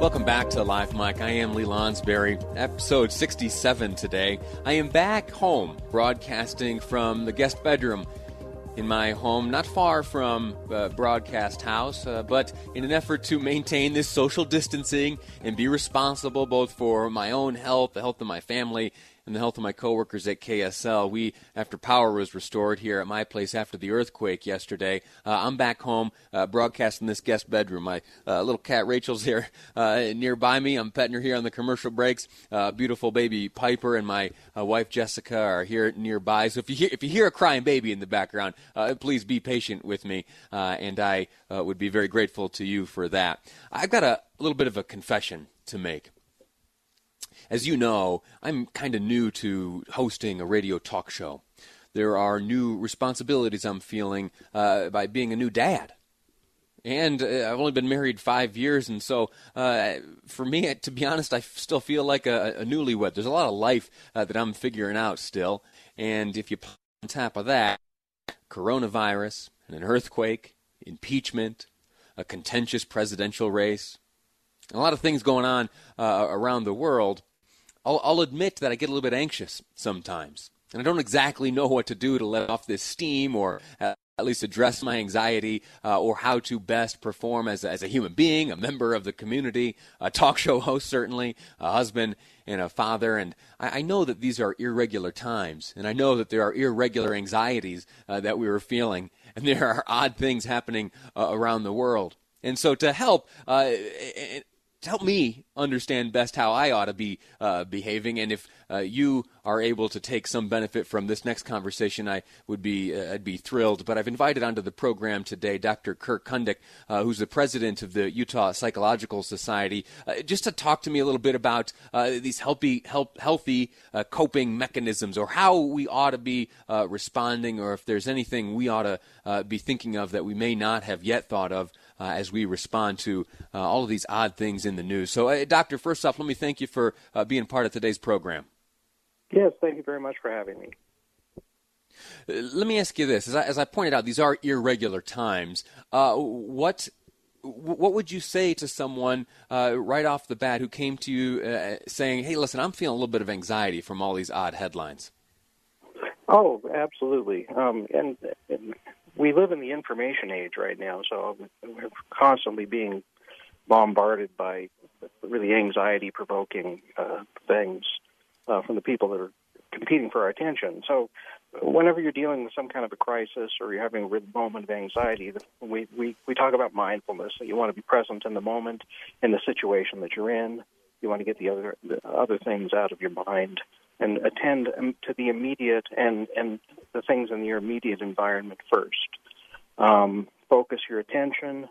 Welcome back to Live Mic. I am Lee Lonsberry, episode 67 today. I am back home, broadcasting from the guest bedroom in my home, not far from uh, Broadcast House, uh, but in an effort to maintain this social distancing and be responsible both for my own health, the health of my family, and the health of my coworkers at KSL. We, after power was restored here at my place after the earthquake yesterday, uh, I'm back home uh, broadcasting this guest bedroom. My uh, little cat Rachel's here uh, nearby me. I'm petting her here on the commercial breaks. Uh, beautiful baby Piper and my uh, wife Jessica are here nearby. So if you hear if you hear a crying baby in the background, please be patient with me, and I would be very grateful to you for that. I've got a little bit of a confession to make as you know, I'm kind of new to hosting a radio talk show. There are new responsibilities I'm feeling uh, by being a new dad. And uh, I've only been married five years, and so uh, for me, to be honest, I still feel like a, a newlywed. There's a lot of life uh, that I'm figuring out still. And if you put on top of that, coronavirus, and an earthquake, impeachment, a contentious presidential race, a lot of things going on uh, around the world, I'll, I'll admit that I get a little bit anxious sometimes. And I don't exactly know what to do to let off this steam or uh, at least address my anxiety uh, or how to best perform as a, as a human being, a member of the community, a talk show host, certainly, a husband and a father. And I, I know that these are irregular times, and I know that there are irregular anxieties uh, that we were feeling, and there are odd things happening uh, around the world. And so, to help, uh, to help me understand best how I ought to be uh, behaving. And if uh, you are able to take some benefit from this next conversation, I would be uh, I'd be thrilled. But I've invited onto the program today Dr. Kirk Kundick, uh, who's the president of the Utah Psychological Society, uh, just to talk to me a little bit about uh, these healthy help, healthy coping mechanisms, or how we ought to be responding, or if there's anything we ought to be thinking of that we may not have yet thought of uh, as we respond to uh, all of these odd things in the news. So, uh, Doctor, first off, let me thank you for uh, being part of today's program. Yes, thank you very much for having me. Uh, let me ask you this: as I, as I pointed out, these are irregular times. Uh, what what would you say to someone right off the bat who came to you saying, "Hey, listen, I'm feeling a little bit of anxiety from all these odd headlines"? Oh, absolutely. Um, and, and we live in the information age right now, so we're constantly being bombarded by really anxiety provoking uh, things uh, from the people that are competing for our attention. So, whenever you're dealing with some kind of a crisis or you're having a moment of anxiety, we, we, we talk about mindfulness. That you want to be present in the moment, in the situation that you're in. You want to get the other the other things out of your mind and attend to the immediate and, and the things in your immediate environment first. Um, focus your attention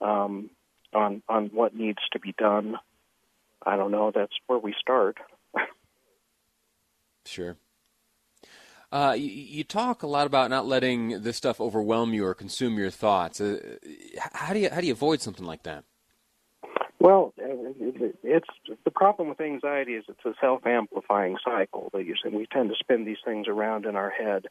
um, on on what needs to be done. I don't know. That's where we start. sure. Uh, you, you, talk a lot about not letting this stuff overwhelm you or consume your thoughts. Uh, how do you how do you avoid something like that? Well, it's the problem with anxiety is it's a self-amplifying cycle that you we tend to spin these things around in our head.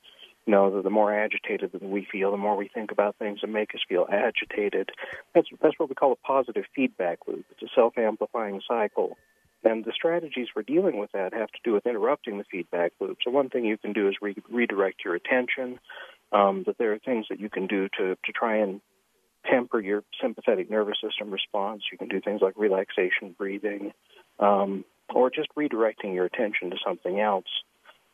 You know, the, the more agitated that we feel, the more we think about things that make us feel agitated. That's that's what we call a positive feedback loop. It's a self-amplifying cycle. And the strategies for dealing with that have to do with interrupting the feedback loop. So one thing you can do is re- redirect your attention. Um, that there are things that you can do to to try and temper your sympathetic nervous system response. You can do things like relaxation breathing, um, or just redirecting your attention to something else.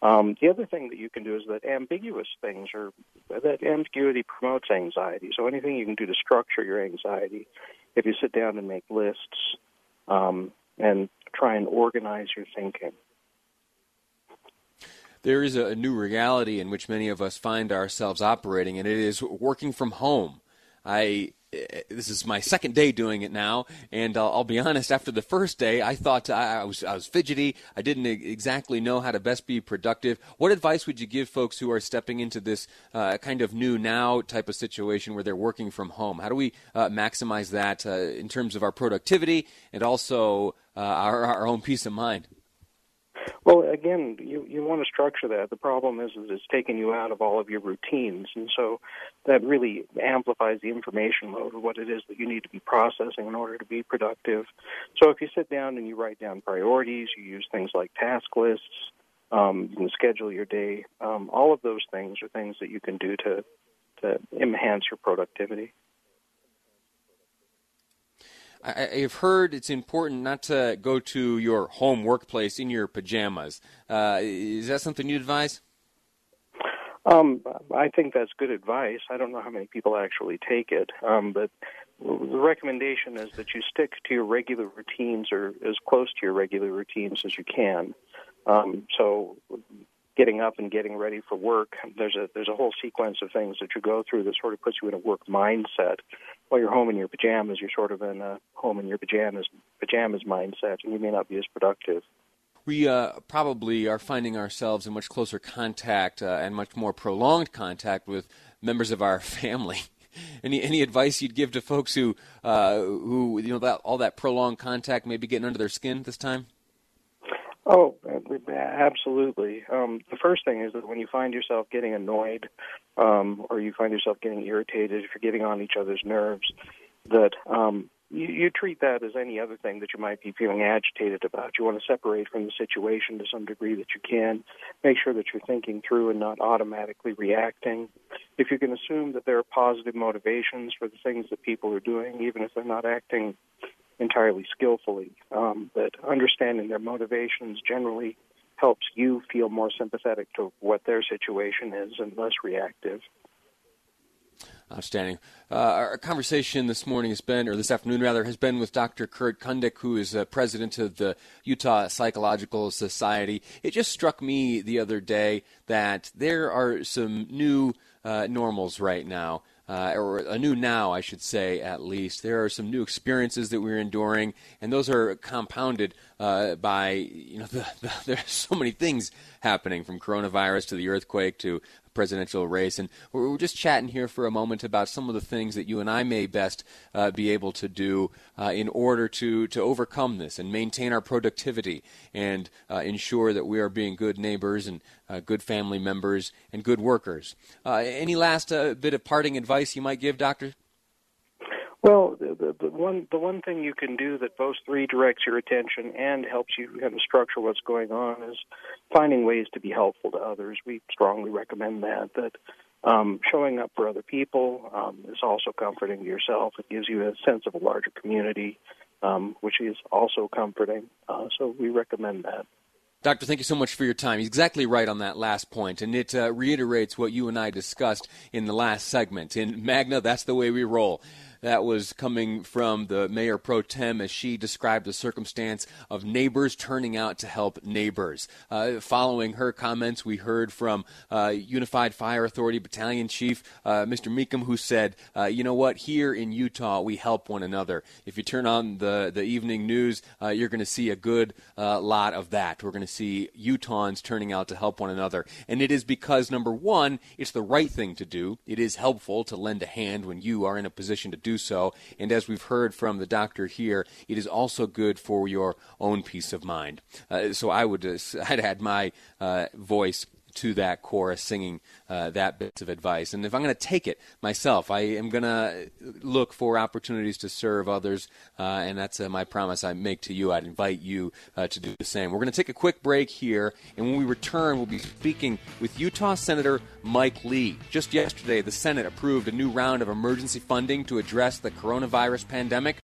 Um, the other thing that you can do is that ambiguous things or that ambiguity promotes anxiety. So anything you can do to structure your anxiety, if you sit down and make lists um, and try and organize your thinking. There is a new reality in which many of us find ourselves operating, and it is working from home. I this is my second day doing it now, and I'll, I'll be honest. After the first day, I thought I, I, was I was fidgety. I didn't exactly know how to best be productive. What advice would you give folks who are stepping into this uh, kind of new now type of situation where they're working from home? How do we uh, maximize that uh, in terms of our productivity and also uh, our, our own peace of mind? Well, again, you you want to structure that. The problem is, is it's taking you out of all of your routines, and so that really amplifies the information load of what it is that you need to be processing in order to be productive. So if you sit down and you write down priorities, you use things like task lists, um, you can schedule your day. Um, all of those things are things that you can do to to enhance your productivity. I, have heard it's important not to go to your home workplace in your pajamas. Uh, is that something you advise? Um, I think that's good advice. I don't know how many people actually take it, um, but the recommendation is that you stick to your regular routines or as close to your regular routines as you can. Um, so getting up and getting ready for work. There's a there's a whole sequence of things that you go through that sort of puts you in a work mindset. While you're home in your pajamas, you're sort of in a home in your pajamas pajamas mindset, and you may not be as productive. We uh, probably are finding ourselves in much closer contact uh, and much more prolonged contact with members of our family. any any advice you'd give to folks who uh, who you know that all that prolonged contact may be getting under their skin this time? Oh, absolutely. Um, the first thing is that when you find yourself getting annoyed, um, or you find yourself getting irritated, if you're getting on each other's nerves, that um, you, you treat that as any other thing that you might be feeling agitated about. You want to separate from the situation to some degree that you can. Make sure that you're thinking through and not automatically reacting. If you can assume that there are positive motivations for the things that people are doing, even if they're not acting entirely skillfully. Um, but understanding their motivations generally helps you feel more sympathetic to what their situation is and less reactive. Outstanding. Uh, our conversation this morning has been, or this afternoon rather, has been with Dr. Kurt Kundik, who is uh, president of the Utah Psychological Society. It just struck me the other day that there are some new uh, normals right now uh, or a new now, I should say, at least. There are some new experiences that we're enduring, and those are compounded uh, by you know the, the, there's so many things happening from coronavirus to the earthquake to presidential race. And we're, we're, just chatting here for a moment about some of the things that you and I may best uh, be able to do uh, in order to, to overcome this and maintain our productivity and uh, ensure that we are being good neighbors and uh, good family members and good workers. Uh, any last uh, bit of parting advice you might give, Doctor? Well, the, the, the, one the one thing you can do that both redirects your attention and helps you kind of structure what's going on is finding ways to be helpful to others. We strongly recommend that. That um, showing up for other people um, is also comforting to yourself. It gives you a sense of a larger community, um, which is also comforting. Uh, so we recommend that. Doctor, thank you so much for your time. He's exactly right on that last point, and it uh, reiterates what you and I discussed in the last segment. In Magna, that's the way we roll. That was coming from the mayor pro tem as she described the circumstance of neighbors turning out to help neighbors. Uh, following her comments, we heard from uh, Unified Fire Authority Battalion Chief uh, Mr. Meekum, who said, uh, "You know what? Here in Utah, we help one another. If you turn on the the evening news, uh, you're going to see a good uh, lot of that. We're going to see Utahns turning out to help one another, and it is because number one, it's the right thing to do. It is helpful to lend a hand when you are in a position to do so. And as we've heard from the doctor here, it is also good for your own peace of mind. Uh, so I would uh, I'd add my uh, voice to that chorus singing uh, that bit of advice. And if I'm going to take it myself, I am going to look for opportunities to serve others, uh, and that's uh, my promise I make to you. I'd invite you uh, to do the same. We're going to take a quick break here, and when we return, we'll be speaking with Utah Senator Mike Lee. Just yesterday, the Senate approved a new round of emergency funding to address the coronavirus pandemic.